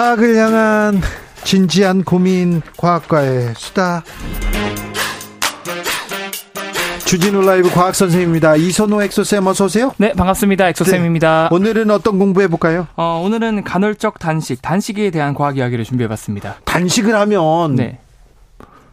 과학을 향한 진지한 고민 과학과의 수다 주진우 라이브 과학 선생님입니다. 이선호 엑소쌤 어서 오세요. 네, 반갑습니다. 엑소쌤입니다. 네, 오늘은 어떤 공부해 볼까요? 어, 오늘은 간헐적 단식, 단식에 대한 과학 이야기를 준비해 봤습니다. 단식을 하면 네.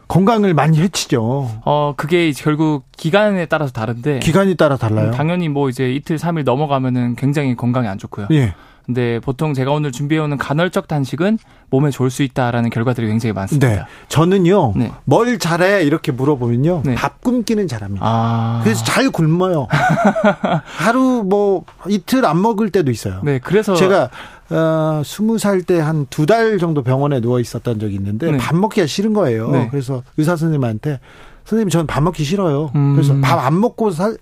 건강을 많이 해치죠. 어, 그게 결국 기간에 따라서 다른데. 기간이 따라 달라요? 당연히 뭐 이제 이틀, 삼일 넘어가면은 굉장히 건강에 안 좋고요. 예. 근데 보통 제가 오늘 준비해오는 간헐적 단식은 몸에 좋을 수 있다라는 결과들이 굉장히 많습니다. 네. 저는요, 네. 뭘 잘해? 이렇게 물어보면요, 네. 밥 굶기는 잘합니다. 아... 그래서 잘 굶어요. 하루 뭐 이틀 안 먹을 때도 있어요. 네, 그래서 제가 어, 스무 살때 한 두 달 정도 병원에 누워 있었던 적이 있는데 네. 밥 먹기가 싫은 거예요. 네. 그래서 의사 선생님한테 선생님 저는 밥 먹기 싫어요. 음... 그래서 밥안 먹고 살,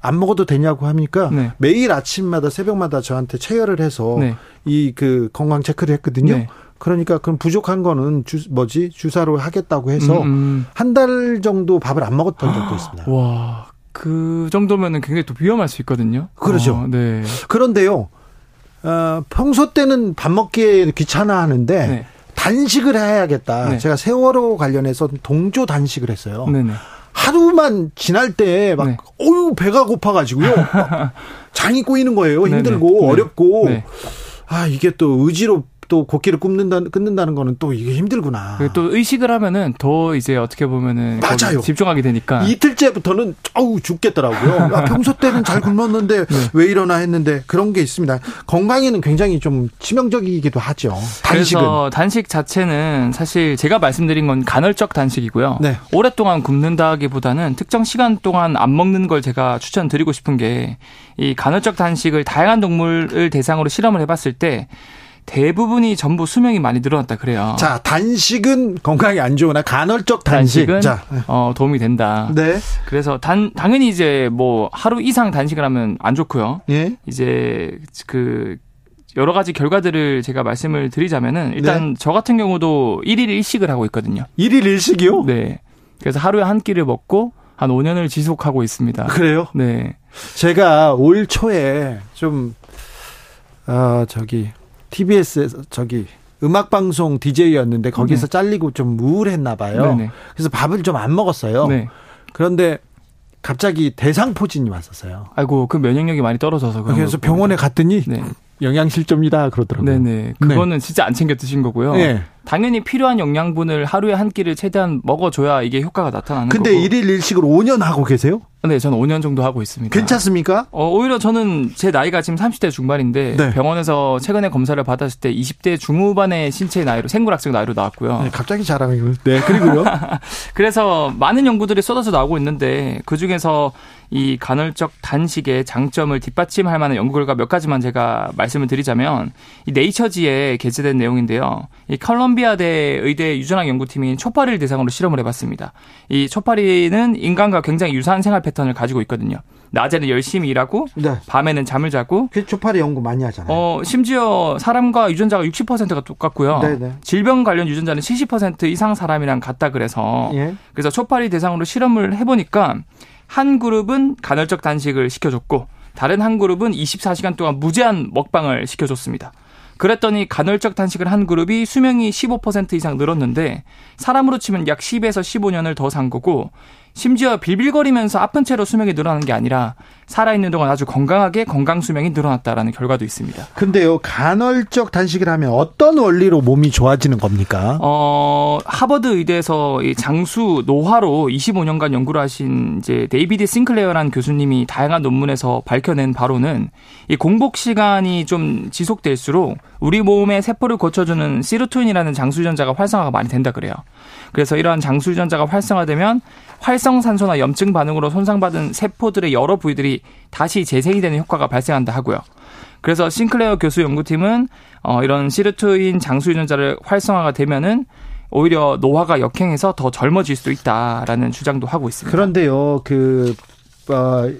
안 먹어도 되냐고 하니까 네. 매일 아침마다 새벽마다 저한테 체열을 해서 네. 이그 건강 체크를 했거든요. 네. 그러니까 그럼 부족한 거는 주 뭐지 주사로 하겠다고 해서 음, 음. 한달 정도 밥을 안 먹었던 적도 있습니다. 와. 그 정도면은 굉장히 또 위험할 수 있거든요. 그렇죠. 어, 네. 그런데요. 어, 평소 때는 밥 먹기에 귀찮아 하는데 네. 단식을 해야겠다. 네. 제가 세월호 관련해서 동조 단식을 했어요. 네네. 하루만 지날 때막 네. 어유 배가 고파가지고요 장이 꼬이는 거예요 힘들고 네네. 어렵고 네. 아 이게 또 의지로 또 곡기를 끊는다, 끊는다는 거는 또 이게 힘들구나. 또 의식을 하면은 더 이제 어떻게 보면은 맞아요. 집중하게 되니까 이틀째부터는 어우 죽겠더라고요. 아, 평소 때는 잘 굶었는데 네. 왜 이러나 했는데 그런 게 있습니다. 건강에는 굉장히 좀 치명적이기도 하죠. 단식은. 그래서 단식 자체는 사실 제가 말씀드린 건 간헐적 단식이고요. 네. 오랫동안 굶는다기보다는 특정 시간 동안 안 먹는 걸 제가 추천드리고 싶은 게 이 간헐적 단식을 다양한 동물을 대상으로 실험을 해봤을 때 대부분이 전부 수명이 많이 늘어났다 그래요. 자, 단식은 건강에 안 좋으나 간헐적 단식. 단식 은 자. 어, 도움이 된다. 네. 그래서 단 당연히 이제 뭐 하루 이상 단식을 하면 안 좋고요. 예. 이제 그 여러 가지 결과들을 제가 말씀을 드리자면은 일단 네. 저 같은 경우도 1일 1식을 하고 있거든요. 1일 1식이요? 네. 그래서 하루에 한 끼를 먹고 한 5년을 지속하고 있습니다. 그래요? 네. 제가 올 초에 좀, 어, 저기, TBS에서 저기 음악 방송 DJ였는데 거기서 네. 잘리고 좀 우울했나 봐요. 네네. 그래서 밥을 좀 안 먹었어요. 네. 그런데 갑자기 대상포진이 왔었어요. 아이고 그 면역력이 많이 떨어져서 그래서 병원에 갔더니 네. 영양실조입니다 그러더라고요. 네네. 그거는 네. 진짜 안 챙겨 드신 거고요. 네. 당연히 필요한 영양분을 하루에 한 끼를 최대한 먹어줘야 이게 효과가 나타나는 근데 거고. 근데 일일 일식을 5년 하고 계세요? 네, 저는 5년 정도 하고 있습니다. 괜찮습니까? 어, 오히려 저는 제 나이가 지금 30대 중반인데 네. 병원에서 최근에 검사를 받았을 때 20대 중후반의 신체 나이로 생물학적 나이로 나왔고요. 네, 갑자기 자랑을. 네, 그리고요. 그래서 많은 연구들이 쏟아져 나오고 있는데 그 중에서 이 간헐적 단식의 장점을 뒷받침할 만한 연구 결과 몇 가지만 제가 말씀을 드리자면 이 네이처지에 게재된 내용인데요. 이 컬럼비아대 의대 유전학 연구팀이 초파리를 대상으로 실험을 해봤습니다. 이 초파리는 인간과 굉장히 유사한 생활 패턴을 가지고 있거든요. 낮에는 열심히 일하고 네. 밤에는 잠을 자고 그 초파리 연구 많이 하잖아요. 어, 심지어 사람과 유전자가 60%가 똑같고요. 네네. 네. 질병 관련 유전자는 70% 이상 사람이랑 같다 그래서 예. 그래서 초파리 대상으로 실험을 해보니까 한 그룹은 간헐적 단식을 시켜줬고 다른 한 그룹은 24시간 동안 무제한 먹방을 시켜줬습니다. 그랬더니 간헐적 단식을 한 그룹이 수명이 15% 이상 늘었는데 사람으로 치면 약 10에서 15년을 더 산 거고 심지어 빌빌거리면서 아픈 채로 수명이 늘어나는 게 아니라 살아있는 동안 아주 건강하게 건강 수명이 늘어났다라는 결과도 있습니다. 근데요, 간헐적 단식을 하면 어떤 원리로 몸이 좋아지는 겁니까? 어, 하버드 의대에서 이 장수 노화로 25년간 연구를 하신 이제 데이비드 싱클레어라는 교수님이 다양한 논문에서 밝혀낸 바로는 이 공복 시간이 좀 지속될수록 우리 몸의 세포를 고쳐주는 시루토닌이라는 장수 유전자가 활성화가 많이 된다 그래요. 그래서 이러한 장수 유전자가 활성화되면 활성산소나 염증 반응으로 손상받은 세포들의 여러 부위들이 다시 재생이 되는 효과가 발생한다 하고요. 그래서 싱클레어 교수 연구팀은 어, 이런 시르토인 장수 유전자를 활성화가 되면은 오히려 노화가 역행해서 더 젊어질 수도 있다라는 주장도 하고 있습니다. 그런데요, 그 어,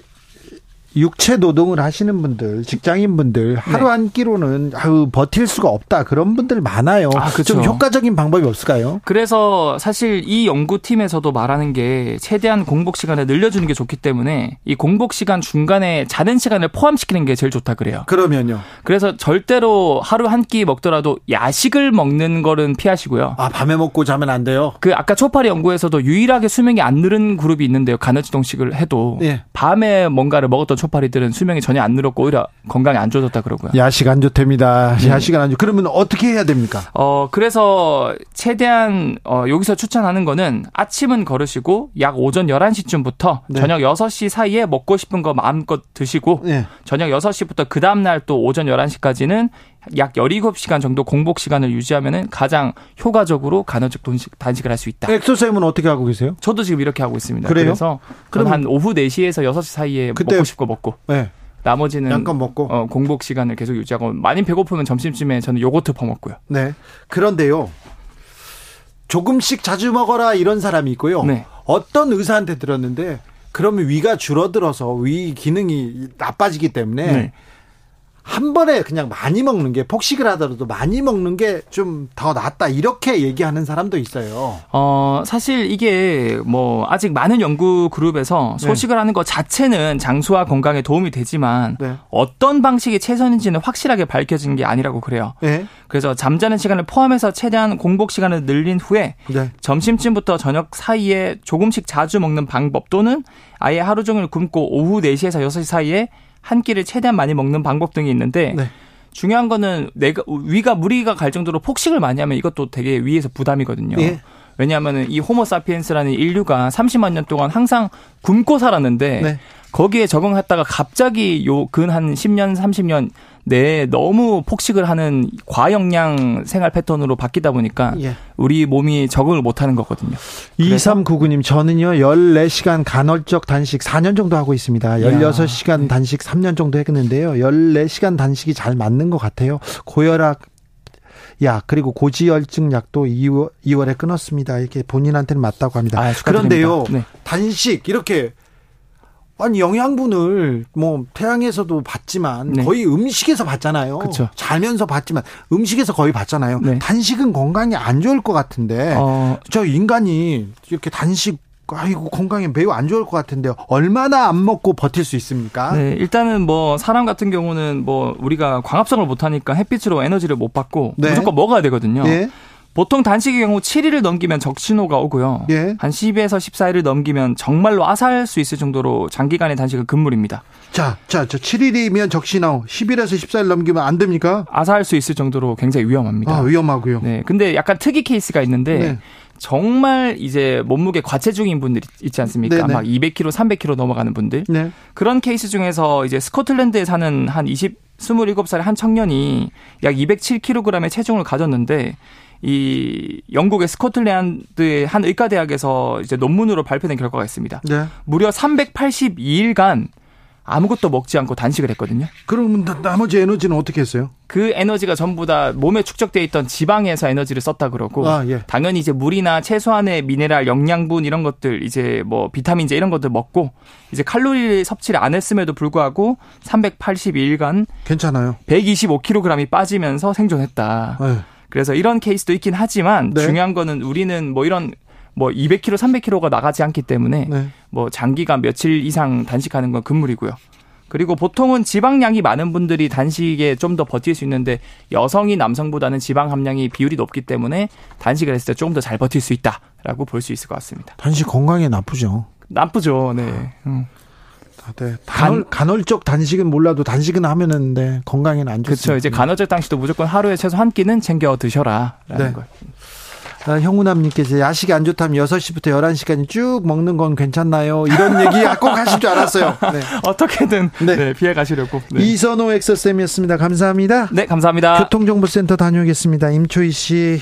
육체 노동을 하시는 분들, 직장인 분들 하루 네. 한 끼로는 아유 버틸 수가 없다 그런 분들 많아요. 아, 그렇죠. 좀 효과적인 방법이 없을까요? 그래서 사실 이 연구팀에서도 말하는 게 최대한 공복 시간을 늘려주는 게 좋기 때문에 이 공복 시간 중간에 자는 시간을 포함시키는 게 제일 좋다 그래요. 그러면요. 그래서 절대로 하루 한 끼 먹더라도 야식을 먹는 거는 피하시고요. 아 밤에 먹고 자면 안 돼요? 그 아까 초파리 연구에서도 유일하게 수명이 안 늘은 그룹이 있는데요. 간헐 지동식을 해도 예. 밤에 뭔가를 먹었던 초파리들은 수명이 전혀 안 늘었고 오히려 건강이 안 좋아졌다 그러고요. 야식 안 좋답니다. 네. 야식 안 좋. 그러면 어떻게 해야 됩니까? 어 그래서 최대한 어 여기서 추천하는 거는 아침은 걸으시고 약 오전 11시쯤부터 네. 저녁 6시 사이에 먹고 싶은 거 마음껏 드시고 네. 저녁 6시부터 그 다음 날 또 오전 11시까지는 약 17시간 정도 공복 시간을 유지하면은 가장 효과적으로 간헐적 단식, 을 할 수 있다. 엑소쌤은 어떻게 하고 계세요? 저도 지금 이렇게 하고 있습니다. 그래요? 그래서 그럼 한 오후 4시에서 6시 사이에 그때 먹고 싶고 먹고. 네. 나머지는 약간 먹고 어, 공복 시간을 계속 유지하고 많이 배고프면 점심쯤에 저는 요거트 퍼먹고요. 네. 그런데요. 조금씩 자주 먹어라 이런 사람이 있고요. 네. 어떤 의사한테 들었는데 그러면 위가 줄어들어서 위 기능이 나빠지기 때문에 네. 한 번에 그냥 많이 먹는 게 폭식을 하더라도 많이 먹는 게 좀 더 낫다 이렇게 얘기하는 사람도 있어요. 어 사실 이게 뭐 아직 많은 연구 그룹에서 네. 소식을 네. 하는 것 자체는 장수와 건강에 도움이 되지만 네. 어떤 방식이 최선인지는 확실하게 밝혀진 게 아니라고 그래요. 네. 그래서 잠자는 시간을 포함해서 최대한 공복 시간을 늘린 후에 네. 점심쯤부터 저녁 사이에 조금씩 자주 먹는 방법 또는 아예 하루 종일 굶고 오후 4시에서 6시 사이에 한 끼를 최대한 많이 먹는 방법 등이 있는데 네. 중요한 거는 내가 위가 무리가 갈 정도로 폭식을 많이 하면 이것도 되게 위에서 부담이거든요. 예. 왜냐하면 이 호모 사피엔스라는 인류가 30만 년 동안 항상 굶고 살았는데 네. 거기에 적응했다가 갑자기 요 근 한 10년, 30년 내에 너무 폭식을 하는 과영량 생활 패턴으로 바뀌다 보니까 예. 우리 몸이 적응을 못 하는 거거든요. 2399님, 저는요, 14시간 간헐적 단식 4년 정도 하고 있습니다. 16시간 야. 단식 3년 정도 했는데요. 14시간 단식이 잘 맞는 것 같아요. 고혈압, 약 그리고 고지혈증 약도 2월, 2월에 끊었습니다. 이렇게 본인한테는 맞다고 합니다. 아, 그런데요, 네. 단식 이렇게 아니 영양분을 뭐 태양에서도 받지만 네. 거의 음식에서 받잖아요. 그쵸. 자면서 받지만 음식에서 거의 받잖아요. 네. 단식은 건강에 안 좋을 것 같은데 어. 저 인간이 이렇게 단식 아이고 건강에 매우 안 좋을 것 같은데요. 얼마나 안 먹고 버틸 수 있습니까? 네, 일단은 뭐 사람 같은 경우는 뭐 우리가 광합성을 못 하니까 햇빛으로 에너지를 못 받고 네. 무조건 먹어야 되거든요. 네. 보통 단식의 경우 7일을 넘기면 적신호가 오고요. 예. 한 10에서 14일을 넘기면 정말로 아사할 수 있을 정도로 장기간의 단식은 금물입니다. 자, 자, 저 7일이면 적신호, 10일에서 14일 넘기면 안 됩니까? 아사할 수 있을 정도로 굉장히 위험합니다. 아, 위험하고요. 네. 근데 약간 특이 케이스가 있는데 네. 정말 이제 몸무게 과체중인 분들 있지 않습니까? 네네. 막 200kg, 300kg 넘어가는 분들. 네. 그런 케이스 중에서 이제 스코틀랜드에 사는 한 20, 27살 한 청년이 약 207kg의 체중을 가졌는데 이 영국의 스코틀랜드의 한 의과대학에서 이제 논문으로 발표된 결과가 있습니다. 네. 무려 382일간 아무것도 먹지 않고 단식을 했거든요. 그러면 나머지 에너지는 어떻게 했어요? 그 에너지가 전부 다 몸에 축적돼 있던 지방에서 에너지를 썼다 그러고 아, 예. 당연히 이제 물이나 채소 안에 미네랄, 영양분 이런 것들 이제 뭐 비타민제 이런 것들 먹고 이제 칼로리 섭취를 안 했음에도 불구하고 382일간 괜찮아요. 125kg이 빠지면서 생존했다. 네. 그래서 이런 케이스도 있긴 하지만 네. 중요한 거는 우리는 뭐 이런 뭐 200kg, 300kg가 나가지 않기 때문에 네. 뭐 장기간 며칠 이상 단식하는 건 금물이고요. 그리고 보통은 지방량이 많은 분들이 단식에 좀 더 버틸 수 있는데 여성이 남성보다는 지방 함량이 비율이 높기 때문에 단식을 했을 때 조금 더 잘 버틸 수 있다라고 볼 수 있을 것 같습니다. 단식 건강에 나쁘죠. 나쁘죠. 네. 음. 네. 간헐, 간헐적 단식은 몰라도 단식은 하면은 네, 건강에는 안 좋죠. 그렇죠. 이제 간헐적 단식도 무조건 하루에 최소 한 끼는 챙겨 드셔라라는 네. 거. 아, 형우남님께서 야식이 안 좋다면 6시부터 11시까지 쭉 먹는 건 괜찮나요? 이런 얘기 꼭 하실 줄 알았어요. 네. 어떻게든 네. 네, 피해 가시려고. 네. 이선호 엑서쌤이었습니다. 감사합니다. 네, 감사합니다. 교통정보센터 다녀오겠습니다. 임초희 씨.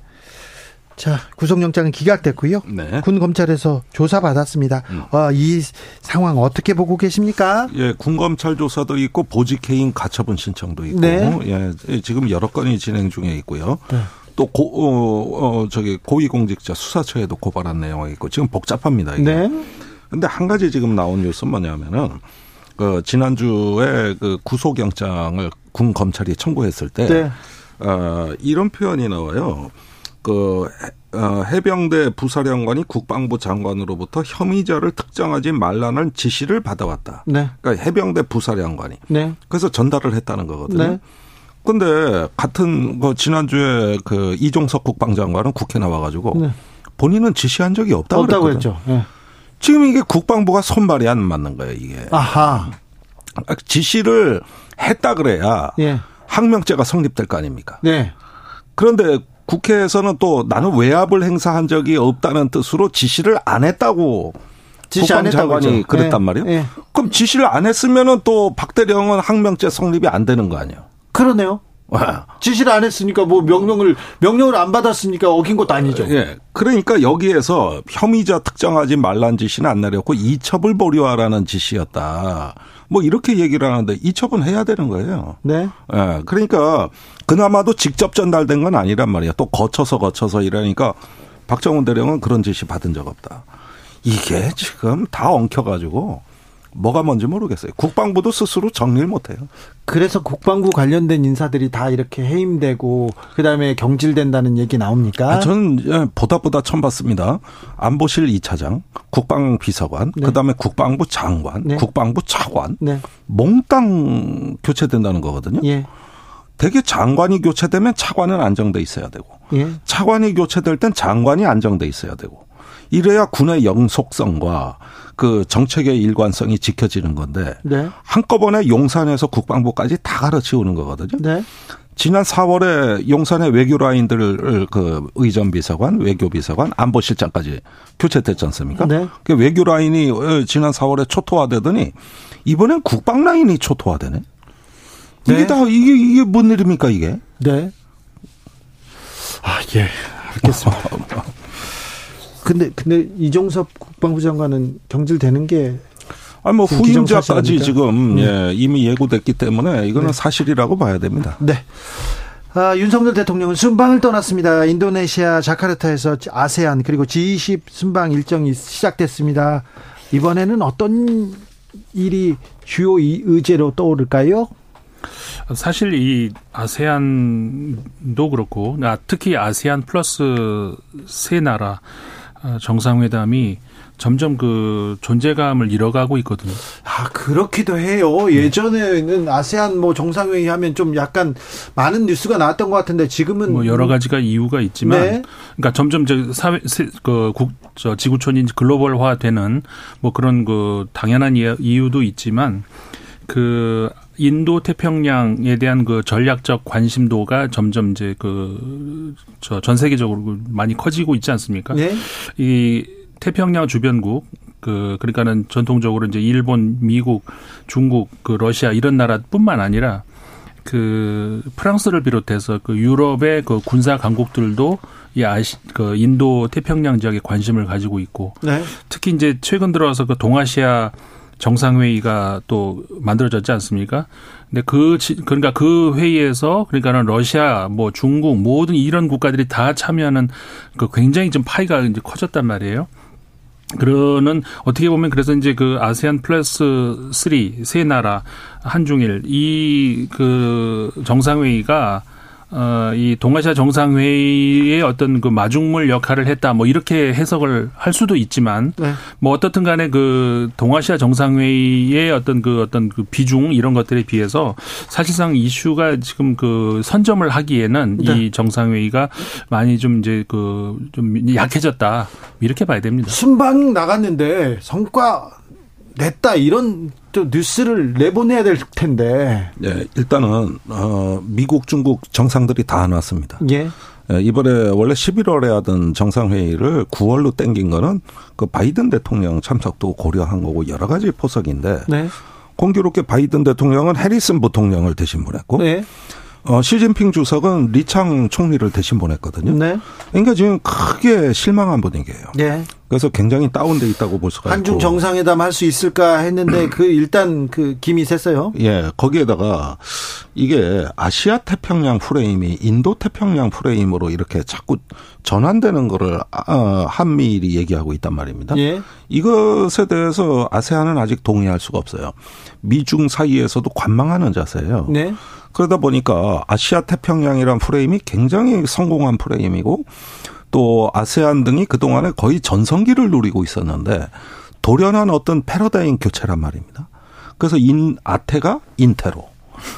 자, 구속영장은 기각됐고요. 네. 군 검찰에서 조사 받았습니다. 음. 어, 이 상황 어떻게 보고 계십니까? 예, 군 검찰 조사도 있고 보직해임 가처분 신청도 있고, 네. 예, 지금 여러 건이 진행 중에 있고요. 네. 또 고, 어, 어, 저기 고위공직자 수사처에도 고발한 내용이 있고 지금 복잡합니다. 이게. 네. 근데 한 가지 지금 나온 뉴스 뭐냐면은 그 지난주에 그 구속영장을 군 검찰이 청구했을 때 네. 어, 이런 표현이 나와요. 그 어, 해병대 부사령관이 국방부 장관으로부터 혐의자를 특정하지 말라는 지시를 받아왔다. 네. 그러니까 해병대 부사령관이. 네. 그래서 전달을 했다는 거거든요. 네. 근데 같은 그 지난주에 그 이종석 국방장관은 국회 나와가지고 네. 본인은 지시한 적이 없다고, 없다고 그랬죠. 네. 지금 이게 국방부가 손발이 안 맞는 거예요, 이게. 아하. 지시를 했다 그래야 예. 항명죄가 성립될 거 아닙니까? 네. 그런데 국회에서는 또 나는 외압을 행사한 적이 없다는 뜻으로 지시를 안 했다고 지시 안 장관이 그랬단 네. 말이에요. 네. 그럼 지시를 안 했으면은 또 박대령은 항명죄 성립이 안 되는 거 아니에요? 그러네요. 지시를 안 했으니까 뭐 명령을 명령을 안 받았으니까 어긴 것도 아니죠. 예. 그러니까 여기에서 혐의자 특정하지 말란 지시는 안 내렸고 이첩을 보류하라는 지시였다. 뭐 이렇게 얘기를 하는데 이첩은 해야 되는 거예요. 네. 예. 그러니까 그나마도 직접 전달된 건 아니란 말이야. 또 거쳐서 거쳐서 이러니까 박정훈 대령은 그런 지시 받은 적 없다. 이게 지금 다 엉켜가지고 뭐가 뭔지 모르겠어요. 국방부도 스스로 정리를 못해요. 그래서 국방부 관련된 인사들이 다 이렇게 해임되고 그다음에 경질된다는 얘기 나옵니까? 아, 저는 예, 보다 보다 처음 봤습니다. 안보실 2차장, 국방비서관, 네. 그다음에 국방부 장관, 네. 국방부 차관 네. 몽땅 교체된다는 거거든요. 예. 대개 장관이 교체되면 차관은 안정돼 있어야 되고 예. 차관이 교체될 땐 장관이 안정돼 있어야 되고 이래야 군의 영속성과 그 정책의 일관성이 지켜지는 건데 네. 한꺼번에 용산에서 국방부까지 다 갈아치우는 거거든요. 네. 지난 4월에 용산의 외교 라인들을 그 의전 비서관, 외교 비서관, 안보실장까지 교체됐지 않습니까? 네. 그 외교 라인이 어, 지난 4월에 초토화되더니 이번엔 국방 라인이 초토화되네. 이게 네. 다 이게 이게 뭔 일입니까 이게? 네. 아 예. 알겠습니다. 근데 근데 이종섭 국방부 장관은 경질되는 게 아니 뭐 후임자까지 지금 음. 예, 이미 예고됐기 때문에 이거는 네. 사실이라고 봐야 됩니다. 네. 아, 윤석열 대통령은 순방을 떠났습니다. 인도네시아 자카르타에서 아세안 그리고 G20 순방 일정이 시작됐습니다. 이번에는 어떤 일이 주요 의제로 떠오를까요? 사실 이 아세안도 그렇고 특히 아세안 플러스 세 나라 어, 정상회담이 점점 그 존재감을 잃어가고 있거든요. 아 그렇기도 해요. 예전에는 아세안 뭐 정상회의 하면 좀 약간 많은 뉴스가 나왔던 것 같은데 지금은 뭐 여러 가지가 이유가 있지만, 네. 그러니까 점점 저 사회 그국저 지구촌이 글로벌화되는 뭐 그런 그 당연한 이유도 있지만 그 인도 태평양에 대한 그 전략적 관심도가 점점 이제 그 저 전 세계적으로 많이 커지고 있지 않습니까? 네. 이 태평양 주변국 그 그러니까는 전통적으로 이제 일본, 미국, 중국, 그 러시아 이런 나라뿐만 아니라 그 프랑스를 비롯해서 그 유럽의 그 군사 강국들도 이 아시 그 인도 태평양 지역에 관심을 가지고 있고 네. 특히 이제 최근 들어서 그 동아시아 정상회의가 또 만들어졌지 않습니까? 근데 그, 그러니까 그 회의에서 그러니까는 러시아, 뭐 중국 모든 이런 국가들이 다 참여하는 그 굉장히 좀 파이가 이제 커졌단 말이에요. 그러는 어떻게 보면 그래서 이제 그 아세안 플러스 쓰세 나라 한중일 이 그 정상회의가 어, 이 동아시아 정상회의의 어떤 그 마중물 역할을 했다, 뭐 이렇게 해석을 할 수도 있지만, 네. 뭐 어떻든 간에 그 동아시아 정상회의의 어떤 그 어떤 그 비중 이런 것들에 비해서 사실상 이슈가 지금 그 선점을 하기에는 네. 이 정상회의가 많이 좀 이제 그 좀 약해졌다 이렇게 봐야 됩니다. 순방 나갔는데 성과 냈다 이런 또 뉴스를 내보내야 될 텐데. 예, 일단은 어 미국, 중국 정상들이 다 나왔습니다. 예. 예. 이번에 원래 11월에 하던 정상회의를 9월로 땡긴 거는 그 바이든 대통령 참석도 고려한 거고 여러 가지 포석인데 네. 공교롭게 바이든 대통령은 해리슨 부통령을 대신 보냈고 네. 어, 시진핑 주석은 리창 총리를 대신 보냈거든요. 네. 그러니까 지금 크게 실망한 분위기예요. 네. 그래서 굉장히 다운돼 있다고 볼 수가 한중 있고. 정상회담 할 수 있을까 했는데 그 일단 그 김이 샜어요. 예, 거기에다가 이게 아시아 태평양 프레임이 인도 태평양 프레임으로 이렇게 자꾸 전환되는 거를 아, 한미일이 얘기하고 있단 말입니다. 예. 이것에 대해서 아세안은 아직 동의할 수가 없어요. 미중 사이에서도 관망하는 자세예요. 네. 그러다 보니까 아시아 태평양이란 프레임이 굉장히 성공한 프레임이고 또 아세안 등이 그동안에 거의 전성기를 누리고 있었는데 돌연한 어떤 패러다임 교체란 말입니다. 그래서 인 아태가 인태로.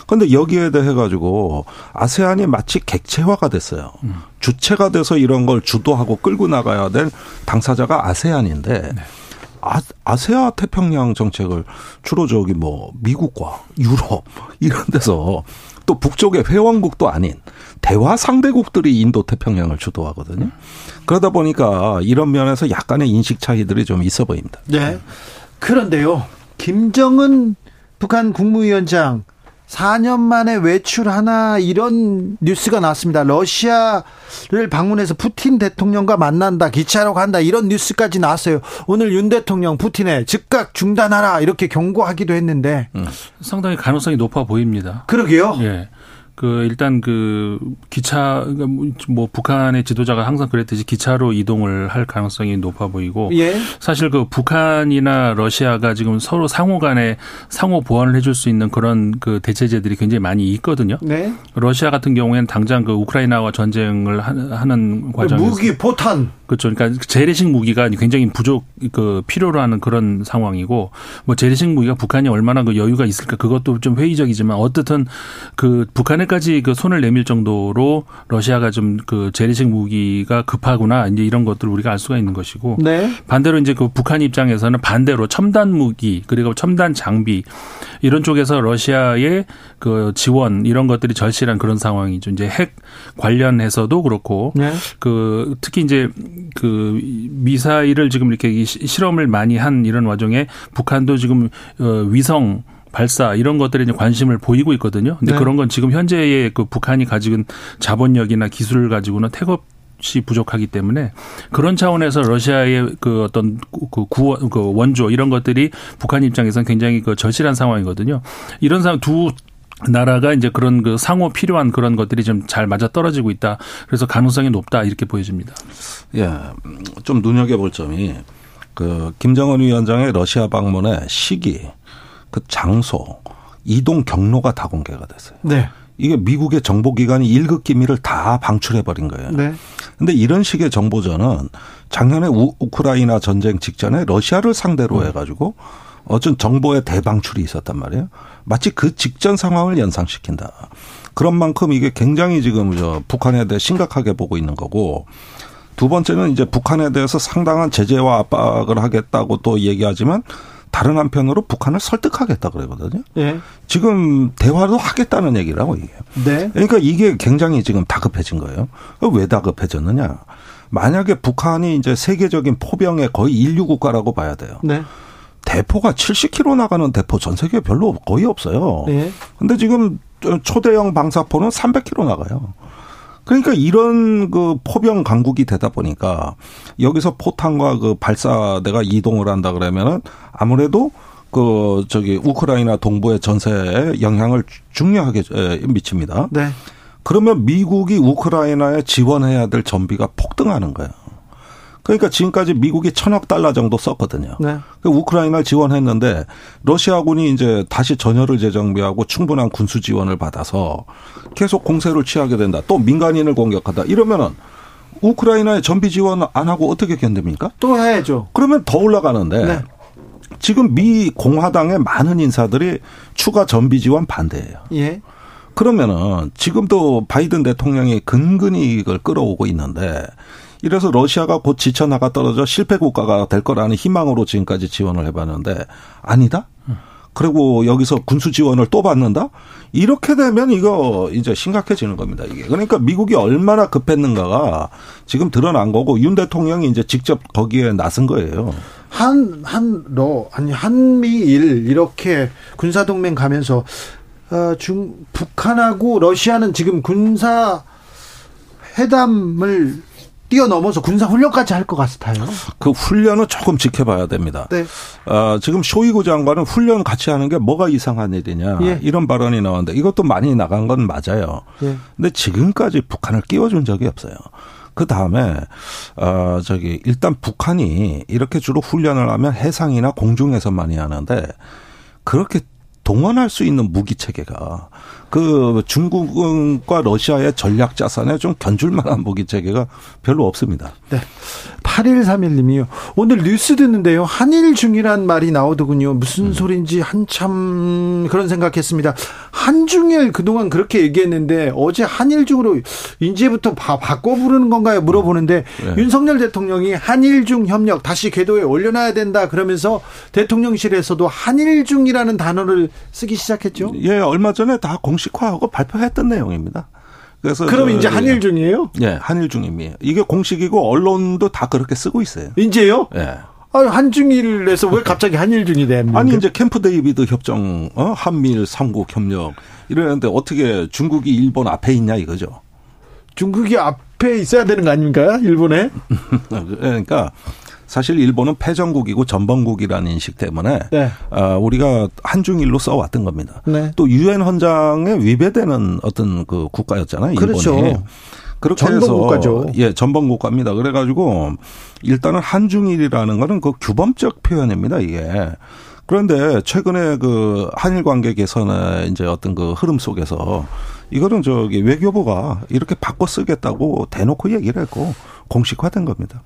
근데 여기에 대해 가지고 아세안이 마치 객체화가 됐어요. 음. 주체가 돼서 이런 걸 주도하고 끌고 나가야 될 당사자가 아세안인데 네. 아, 아세아 태평양 정책을 주로 저기 뭐 미국과 유럽 이런 데서 또 북쪽의 회원국도 아닌 대화 상대국들이 인도 태평양을 주도하거든요. 그러다 보니까 이런 면에서 약간의 인식 차이들이 좀 있어 보입니다. 네. 그런데요. 김정은 북한 국무위원장 4년 만에 외출하나 이런 뉴스가 나왔습니다. 러시아를 방문해서 푸틴 대통령과 만난다, 기차로 간다 이런 뉴스까지 나왔어요. 오늘 윤 대통령 푸틴에 즉각 중단하라 이렇게 경고하기도 했는데 음. 상당히 가능성이 높아 보입니다. 그러게요. 예. 그 일단 그 기차 그러니까 뭐, 뭐 북한의 지도자가 항상 그랬듯이 기차로 이동을 할 가능성이 높아 보이고 예. 사실 그 북한이나 러시아가 지금 서로 상호 간에 상호 보완을 해줄 수 있는 그런 그 대체제들이 굉장히 많이 있거든요. 네. 러시아 같은 경우에는 당장 그 우크라이나와 전쟁을 하는 과정에서 무기 포탄 그렇죠. 그러니까 재래식 무기가 굉장히 부족 그 필요로 하는 그런 상황이고 뭐 재래식 무기가 북한이 얼마나 그 여유가 있을까 그것도 좀 회의적이지만 어떻든 그 북한 에까지 그 손을 내밀 정도로 러시아가 좀 그 재래식 무기가 급하구나 이제 이런 것들을 우리가 알 수가 있는 것이고 네. 반대로 이제 그 북한 입장에서는 반대로 첨단 무기 그리고 첨단 장비 이런 쪽에서 러시아의 그 지원 이런 것들이 절실한 그런 상황이죠. 이제 핵 관련해서도 그렇고 네. 그 특히 이제 그 미사일을 지금 이렇게 실험을 많이 한 이런 와중에 북한도 지금 어, 위성 발사 이런 것들에 이제 관심을 보이고 있거든요. 근데 네. 그런 건 지금 현재의 그 북한이 가지고 자본력이나 기술을 가지고는 태업 이 부족하기 때문에 그런 차원에서 러시아의 그 어떤 그 구원 그 원조 이런 것들이 북한 입장에서는 굉장히 그 절실한 상황이거든요. 이런 상황 두 나라가 이제 그런 그 상호 필요한 그런 것들이 좀 잘 맞아 떨어지고 있다. 그래서 가능성이 높다 이렇게 보여집니다. 예, 좀 눈여겨볼 점이 그 김정은 위원장의 러시아 방문의 시기, 그 장소, 이동 경로가 다 공개가 됐어요. 네. 이게 미국의 정보기관이 일급 기밀을 다 방출해버린 거예요. 네. 근데 이런 식의 정보전은 작년에 우, 크라이나 전쟁 직전에 러시아를 상대로 음. 해가지고 어쩐 정보의 대방출이 있었단 말이에요. 마치 그 직전 상황을 연상시킨다. 그런 만큼 이게 굉장히 지금 저 북한에 대해 심각하게 보고 있는 거고 두 번째는 이제 북한에 대해서 상당한 제재와 압박을 하겠다고 또 얘기하지만 다른 한편으로 북한을 설득하겠다 그러거든요. 네. 지금 대화도 하겠다는 얘기라고 이게. 네. 그러니까 이게 굉장히 지금 다급해진 거예요. 왜 다급해졌느냐? 만약에 북한이 이제 세계적인 포병의 거의 인류 국가라고 봐야 돼요. 네. 대포가 70km 나가는 대포 전 세계에 별로 거의 없어요. 네. 근데 지금 초대형 방사포는 300km 나가요. 그러니까 이런 그 포병 강국이 되다 보니까 여기서 포탄과 그 발사대가 이동을 한다 그러면은 아무래도 그 저기 우크라이나 동부의 전세에 영향을 중요하게 미칩니다. 네. 그러면 미국이 우크라이나에 지원해야 될 전비가 폭등하는 거예요. 그러니까 지금까지 미국이 천억 달러 정도 썼거든요. 네. 그 우크라이나를 지원했는데 러시아군이 이제 다시 전열을 재정비하고 충분한 군수 지원을 받아서 계속 공세를 취하게 된다. 또 민간인을 공격하다. 이러면은 우크라이나에 전비 지원 안 하고 어떻게 견딥니까? 또 해야죠. 그러면 더 올라가는데 네. 지금 미 공화당의 많은 인사들이 추가 전비 지원 반대예요. 예. 그러면은 지금도 바이든 대통령이 근근히 이걸 끌어오고 있는데 이래서 러시아가 곧 지쳐나가 떨어져 실패 국가가 될 거라는 희망으로 지금까지 지원을 해봤는데 아니다? 그리고 여기서 군수 지원을 또 받는다? 이렇게 되면 이거 이제 심각해지는 겁니다, 이게. 그러니까 미국이 얼마나 급했는가가 지금 드러난 거고 윤 대통령이 이제 직접 거기에 나선 거예요. 한, 한, 너, 아니, 한미일 이렇게 군사동맹 가면서, 어, 중, 북한하고 러시아는 지금 군사 회담을 뛰어넘어서 군사 훈련까지 할 것 같아요. 그 훈련은 조금 지켜봐야 됩니다. 네. 어, 지금 쇼이구 장관은 훈련 같이 하는 게 뭐가 이상한 일이냐 예. 이런 발언이 나왔는데 이것도 많이 나간 건 맞아요. 예. 근데 지금까지 북한을 끼워준 적이 없어요. 그 다음에 어 저기 일단 북한이 이렇게 주로 훈련을 하면 해상이나 공중에서 많이 하는데 그렇게 동원할 수 있는 무기 체계가 그 중국과 러시아의 전략 자산에 좀 견줄 만한 무기 체계가 별로 없습니다. 네. 8131님이요. 오늘 뉴스 듣는데요. 한일 중이란 말이 나오더군요. 무슨 음. 소리인지 한참 그런 생각했습니다. 한중일 그동안 그렇게 얘기했는데 어제 한일 중으로 이제부터 바, 바꿔 부르는 건가요? 물어보는데 네. 윤석열 대통령이 한일 중 협력 다시 궤도에 올려놔야 된다 그러면서 대통령실에서도 한일 중이라는 단어를 쓰기 시작했죠. 예, 얼마 전에 다 공식 화하고 발표했던 내용입니다. 그래서 그럼 이제 한일중이에요? 예, 한일중입니다. 이게 공식이고 언론도 다 그렇게 쓰고 있어요. 이제요? 예. 아, 한중일에서 왜 갑자기 한일중이 됩니까? 아니 이제 캠프 데이비드 협정, 어? 한미일 삼국 협력 이러는데 어떻게 중국이 일본 앞에 있냐 이거죠. 중국이 앞에 있어야 되는 거 아닙니까? 일본에? 그러니까 사실 일본은 패전국이고 전범국이라는 인식 때문에 네. 어, 우리가 한중일로 써왔던 겁니다. 네. 또 유엔 헌장에 위배되는 어떤 그 국가였잖아요. 그렇죠. 일본이. 그렇게 전범 해서 국가죠. 예, 전범 국가입니다. 그래가지고 일단은 한중일이라는 거는 그 규범적 표현입니다. 이게. 그런데 최근에 그 한일 관계 개선의 이제 어떤 그 흐름 속에서 이거는 저기 외교부가 이렇게 바꿔 쓰겠다고 대놓고 얘기를 했고 공식화된 겁니다.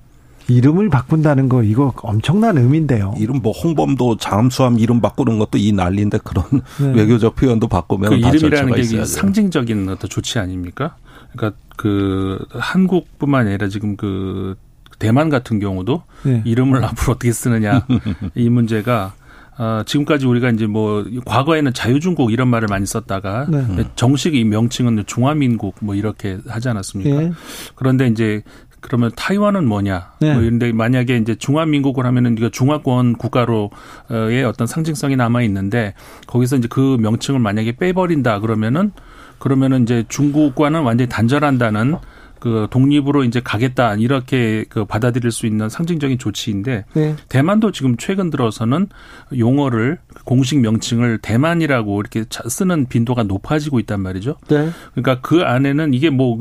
이름을 바꾼다는 거 이거 엄청난 의미인데요. 이름 뭐 홍범도 잠수함 이름 바꾸는 것도 이 난리인데 그런 네. 외교적 표현도 바꾸면 그 이름이라는 게 상징적인 어떤 조치 아닙니까? 그러니까 그 한국뿐만 아니라 지금 그 대만 같은 경우도 네. 이름을 앞으로 어떻게 쓰느냐 이 문제가 어, 지금까지 우리가 이제 뭐 과거에는 자유중국 이런 말을 많이 썼다가 네. 정식 이 명칭은 중화민국 뭐 이렇게 하지 않았습니까? 네. 그런데 이제 그러면 타이완은 뭐냐? 네. 뭐 이런데 만약에 이제 중화민국을 하면은 이거 중화권 국가로의 어떤 상징성이 남아 있는데 거기서 이제 그 명칭을 만약에 빼버린다 그러면은 그러면은 이제 중국과는 완전히 단절한다는 그 독립으로 이제 가겠다 이렇게 그 받아들일 수 있는 상징적인 조치인데 네. 대만도 지금 최근 들어서는 용어를 공식 명칭을 대만이라고 이렇게 쓰는 빈도가 높아지고 있단 말이죠. 네. 그러니까 그 안에는 이게 뭐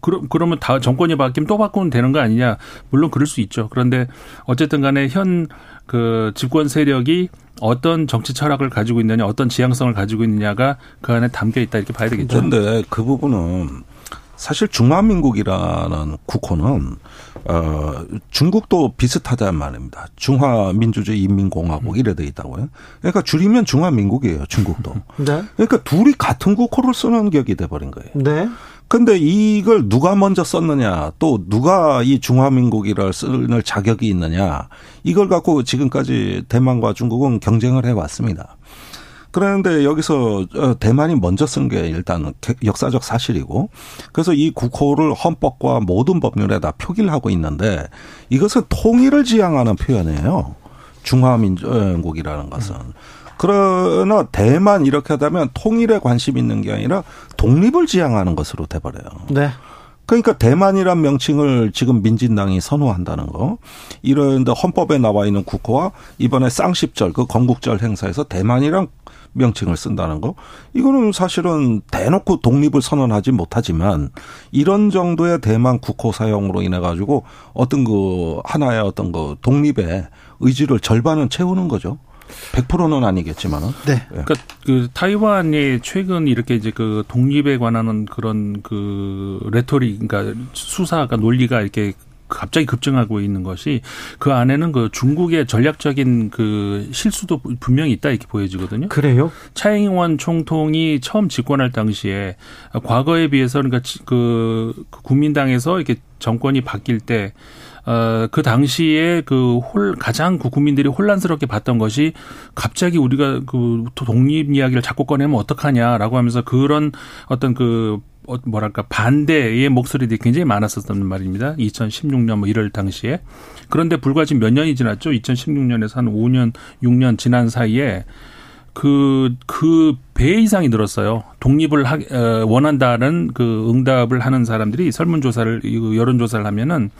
그, 그러면 다 정권이 바뀌면 또 바꾸면 되는 거 아니냐? 물론 그럴 수 있죠. 그런데 어쨌든 간에 현 그 집권 세력이 어떤 정치 철학을 가지고 있느냐, 어떤 지향성을 가지고 있느냐가 그 안에 담겨 있다 이렇게 봐야 되겠죠. 그런데 그 부분은 사실 중화민국이라는 국호는 어 중국도 비슷하다는 말입니다. 중화민주주의 인민공화국 이래 돼 있다고요. 그러니까 줄이면 중화민국이에요. 중국도. 네. 그러니까 둘이 같은 국호를 쓰는 격이 돼 버린 거예요. 네. 근데 이걸 누가 먼저 썼느냐, 또 누가 이 중화민국이를 쓸 자격이 있느냐, 이걸 갖고 지금까지 대만과 중국은 경쟁을 해 왔습니다. 그런데 여기서 어, 대만이 먼저 쓴 게 일단 역사적 사실이고 그래서 이 국호를 헌법과 모든 법률에 다 표기를 하고 있는데 이것은 통일을 지향하는 표현이에요. 중화민족이라는 것은. 그러나 대만 이렇게 하다면 통일에 관심 있는 게 아니라 독립을 지향하는 것으로 돼버려요. 네. 그러니까 대만이란 명칭을 지금 민진당이 선호한다는 거. 이런 헌법에 나와 있는 국호와 이번에 쌍십절 그 건국절 행사에서 대만이란 명칭을 쓴다는 거. 이거는 사실은 대놓고 독립을 선언하지 못하지만 이런 정도의 대만 국호 사용으로 인해 가지고 어떤 그 하나의 어떤 그 독립의 의지를 절반은 채우는 거죠. 100%는 아니겠지만은. 네. 예. 그러니까 그 타이완이 최근 이렇게 이제 그 독립에 관한 그런 그 레토릭, 그러니까 수사가 논리가 이렇게 갑자기 급증하고 있는 것이 그 안에는 그 중국의 전략적인 그 실수도 분명히 있다 이렇게 보여지거든요. 그래요? 차잉원 총통이 처음 집권할 당시에 과거에 비해서 그러니까 그 국민당에서 이렇게 정권이 바뀔 때 어, 그 당시에 그 홀, 가장 그 국민들이 혼란스럽게 봤던 것이 갑자기 우리가 그 독립 이야기를 자꾸 꺼내면 어떡하냐라고 하면서 그런 어떤 그 어, 뭐랄까 반대의 목소리들이 굉장히 많았었단 말입니다. 2016년 뭐 1월 당시에. 그런데 불과 지금 몇 년이 지났죠. 2016년에서 한 5년, 6년 지난 사이에 그, 그 배 이상이 늘었어요. 독립을 하, 어, 원한다는 그 응답을 하는 사람들이 설문조사를, 여론조사를 하면은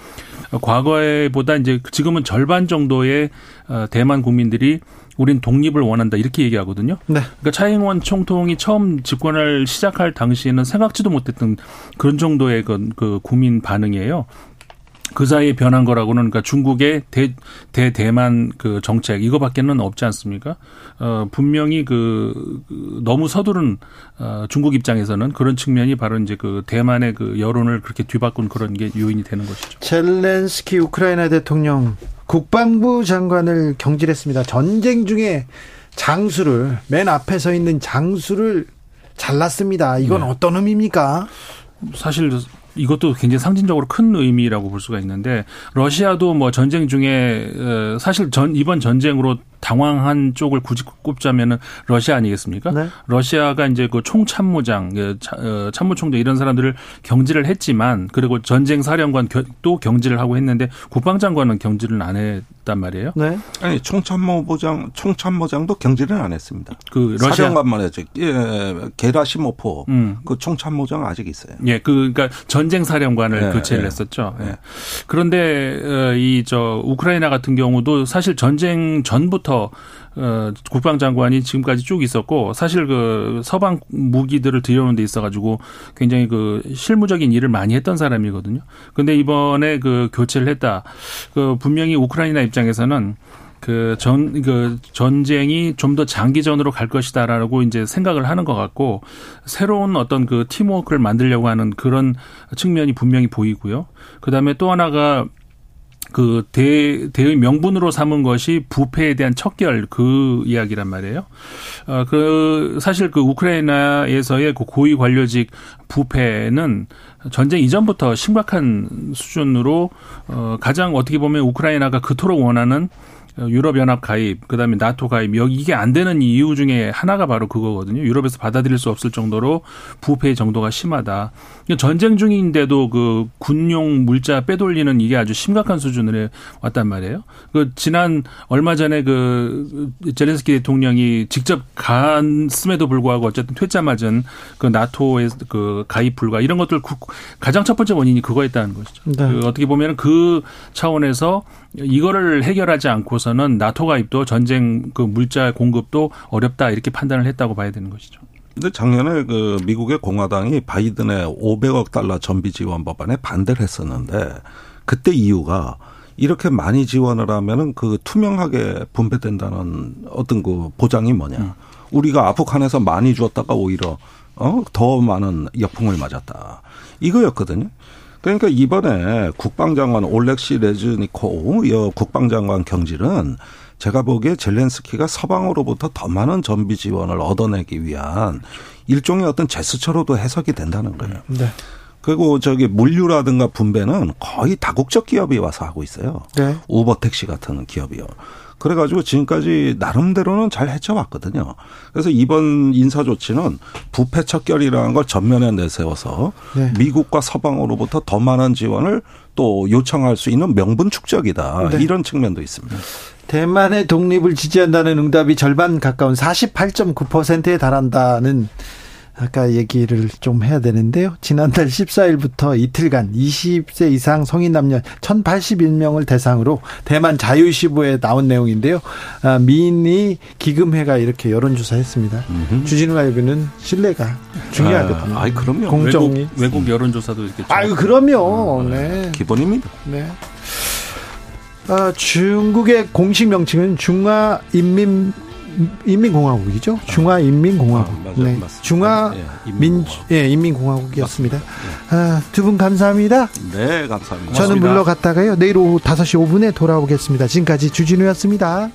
과거에 보다 이제 지금은 절반 정도의 어, 대만 국민들이 우린 독립을 원한다 이렇게 얘기하거든요. 네. 그러니까 차잉원 총통이 처음 집권을 시작할 당시에는 생각지도 못했던 그런 정도의 그, 그 국민 반응이에요. 그 사이에 변한 거라고는 그러니까 중국의 대, 대 대만 그 정책 이거밖에는 없지 않습니까? 어 분명히 그, 그 너무 서두른 어 중국 입장에서는 그런 측면이 바로 이제 그 대만의 그 여론을 그렇게 뒤바꾼 그런 게 요인이 되는 것이죠. 젤렌스키 우크라이나 대통령 국방부 장관을 경질했습니다. 전쟁 중에 장수를 맨 앞에 서 있는 장수를 잘랐습니다. 이건 네. 어떤 의미입니까? 사실 이것도 굉장히 상징적으로 큰 의미라고 볼 수가 있는데 러시아도 뭐 전쟁 중에 어, 사실 전 이번 전쟁으로 당황한 쪽을 굳이 꼽자면은 러시아 아니겠습니까? 네. 러시아가 이제 그 총참모장, 그 어, 참모총장 이런 사람들을 경질을 했지만 그리고 전쟁 사령관도 경질을 하고 했는데 국방장관은 경질을 안 했단 말이에요. 네. 아니 총참모부장, 총참모장도 경질은 안 했습니다. 그 러시아 사령관만 했죠. 예, 게라시모포 음. 그 총참모장 아직 있어요. 예, 그 그러니까 전쟁 사령관을 네, 교체를 네. 했었죠. 예. 그런데 어, 이저 우크라이나 같은 경우도 사실 전쟁 전부터 때부터 어, 국방장관이 지금까지 쭉 있었고 사실 그 서방 무기들을 들여오는 데 있어가지고 굉장히 그 실무적인 일을 많이 했던 사람이거든요. 근데 이번에 그 교체를 했다. 그 분명히 우크라이나 입장에서는 그 전, 그 전쟁이 좀 더 장기전으로 갈 것이다라고 이제 생각을 하는 것 같고 새로운 어떤 그 팀워크를 만들려고 하는 그런 측면이 분명히 보이고요. 그 다음에 또 하나가 그 대, 대의 명분으로 삼은 것이 부패에 대한 척결 그 이야기란 말이에요. 어, 그, 사실 그 우크라이나에서의 그 고위 관료직 부패는 전쟁 이전부터 심각한 수준으로 어, 가장 어떻게 보면 우크라이나가 그토록 원하는 유럽연합 가입, 그다음에 나토 가입, 여기 이게 안 되는 이유 중에 하나가 바로 그거거든요. 유럽에서 받아들일 수 없을 정도로 부패 정도가 심하다. 전쟁 중인데도 그 군용 물자 빼돌리는 이게 아주 심각한 수준으로 왔단 말이에요. 그 지난 얼마 전에 그 젤렌스키 대통령이 직접 갔음에도 불구하고 어쨌든 퇴짜 맞은 그 나토의 그 가입 불가 이런 것들 가장 첫 번째 원인이 그거였다는 것이죠. 네. 그 어떻게 보면 그 차원에서 이거를 해결하지 않고서는 나토 가입도 전쟁 그 물자 공급도 어렵다 이렇게 판단을 했다고 봐야 되는 것이죠. 근데 작년에 그 미국의 공화당이 바이든의 500억 달러 전비 지원 법안에 반대를 했었는데 그때 이유가 이렇게 많이 지원을 하면은 그 투명하게 분배된다는 어떤 그 보장이 뭐냐. 음. 우리가 아프간에서 많이 주었다가 오히려 어 더 많은 역풍을 맞았다. 이거였거든요. 그러니까 이번에 국방장관 올렉시 레즈니코 여 국방장관 경질은 제가 보기에 젤렌스키가 서방으로부터 더 많은 전비 지원을 얻어내기 위한 일종의 어떤 제스처로도 해석이 된다는 거예요. 네. 그리고 저기 물류라든가 분배는 거의 다국적 기업이 와서 하고 있어요. 네. 우버 택시 같은 기업이요. 그래가지고 지금까지 나름대로는 잘 헤쳐왔거든요. 그래서 이번 인사 조치는 부패 척결이라는 걸 전면에 내세워서 네. 미국과 서방으로부터 더 많은 지원을 또 요청할 수 있는 명분 축적이다. 네. 이런 측면도 있습니다. 대만의 독립을 지지한다는 응답이 절반 가까운 48.9%에 달한다는 아까 얘기를 좀 해야 되는데요. 지난달 14일부터 이틀간 20세 이상 성인 남녀 1081명을 대상으로 대만 자유시보에 나온 내용인데요. 아, 미니 기금회가 이렇게 여론조사했습니다. 주진우 라이브는 신뢰가 중요하거든요. 아, 아이, 그럼요. 공정이. 외국, 외국 여론조사도 이렇게. 아유, 그럼요. 네. 기본입니다. 네. 아, 중국의 공식 명칭은 중화인민 인민공화국이죠. 중화인민공화국. 아, 맞아, 네. 중화 예, 민 예, 인민공화국이었습니다. 네. 아, 두분 감사합니다. 네, 감사합니다. 저는 물러갔다가요. 내일 오후 5시 5분에 돌아오겠습니다. 지금까지 주진우였습니다.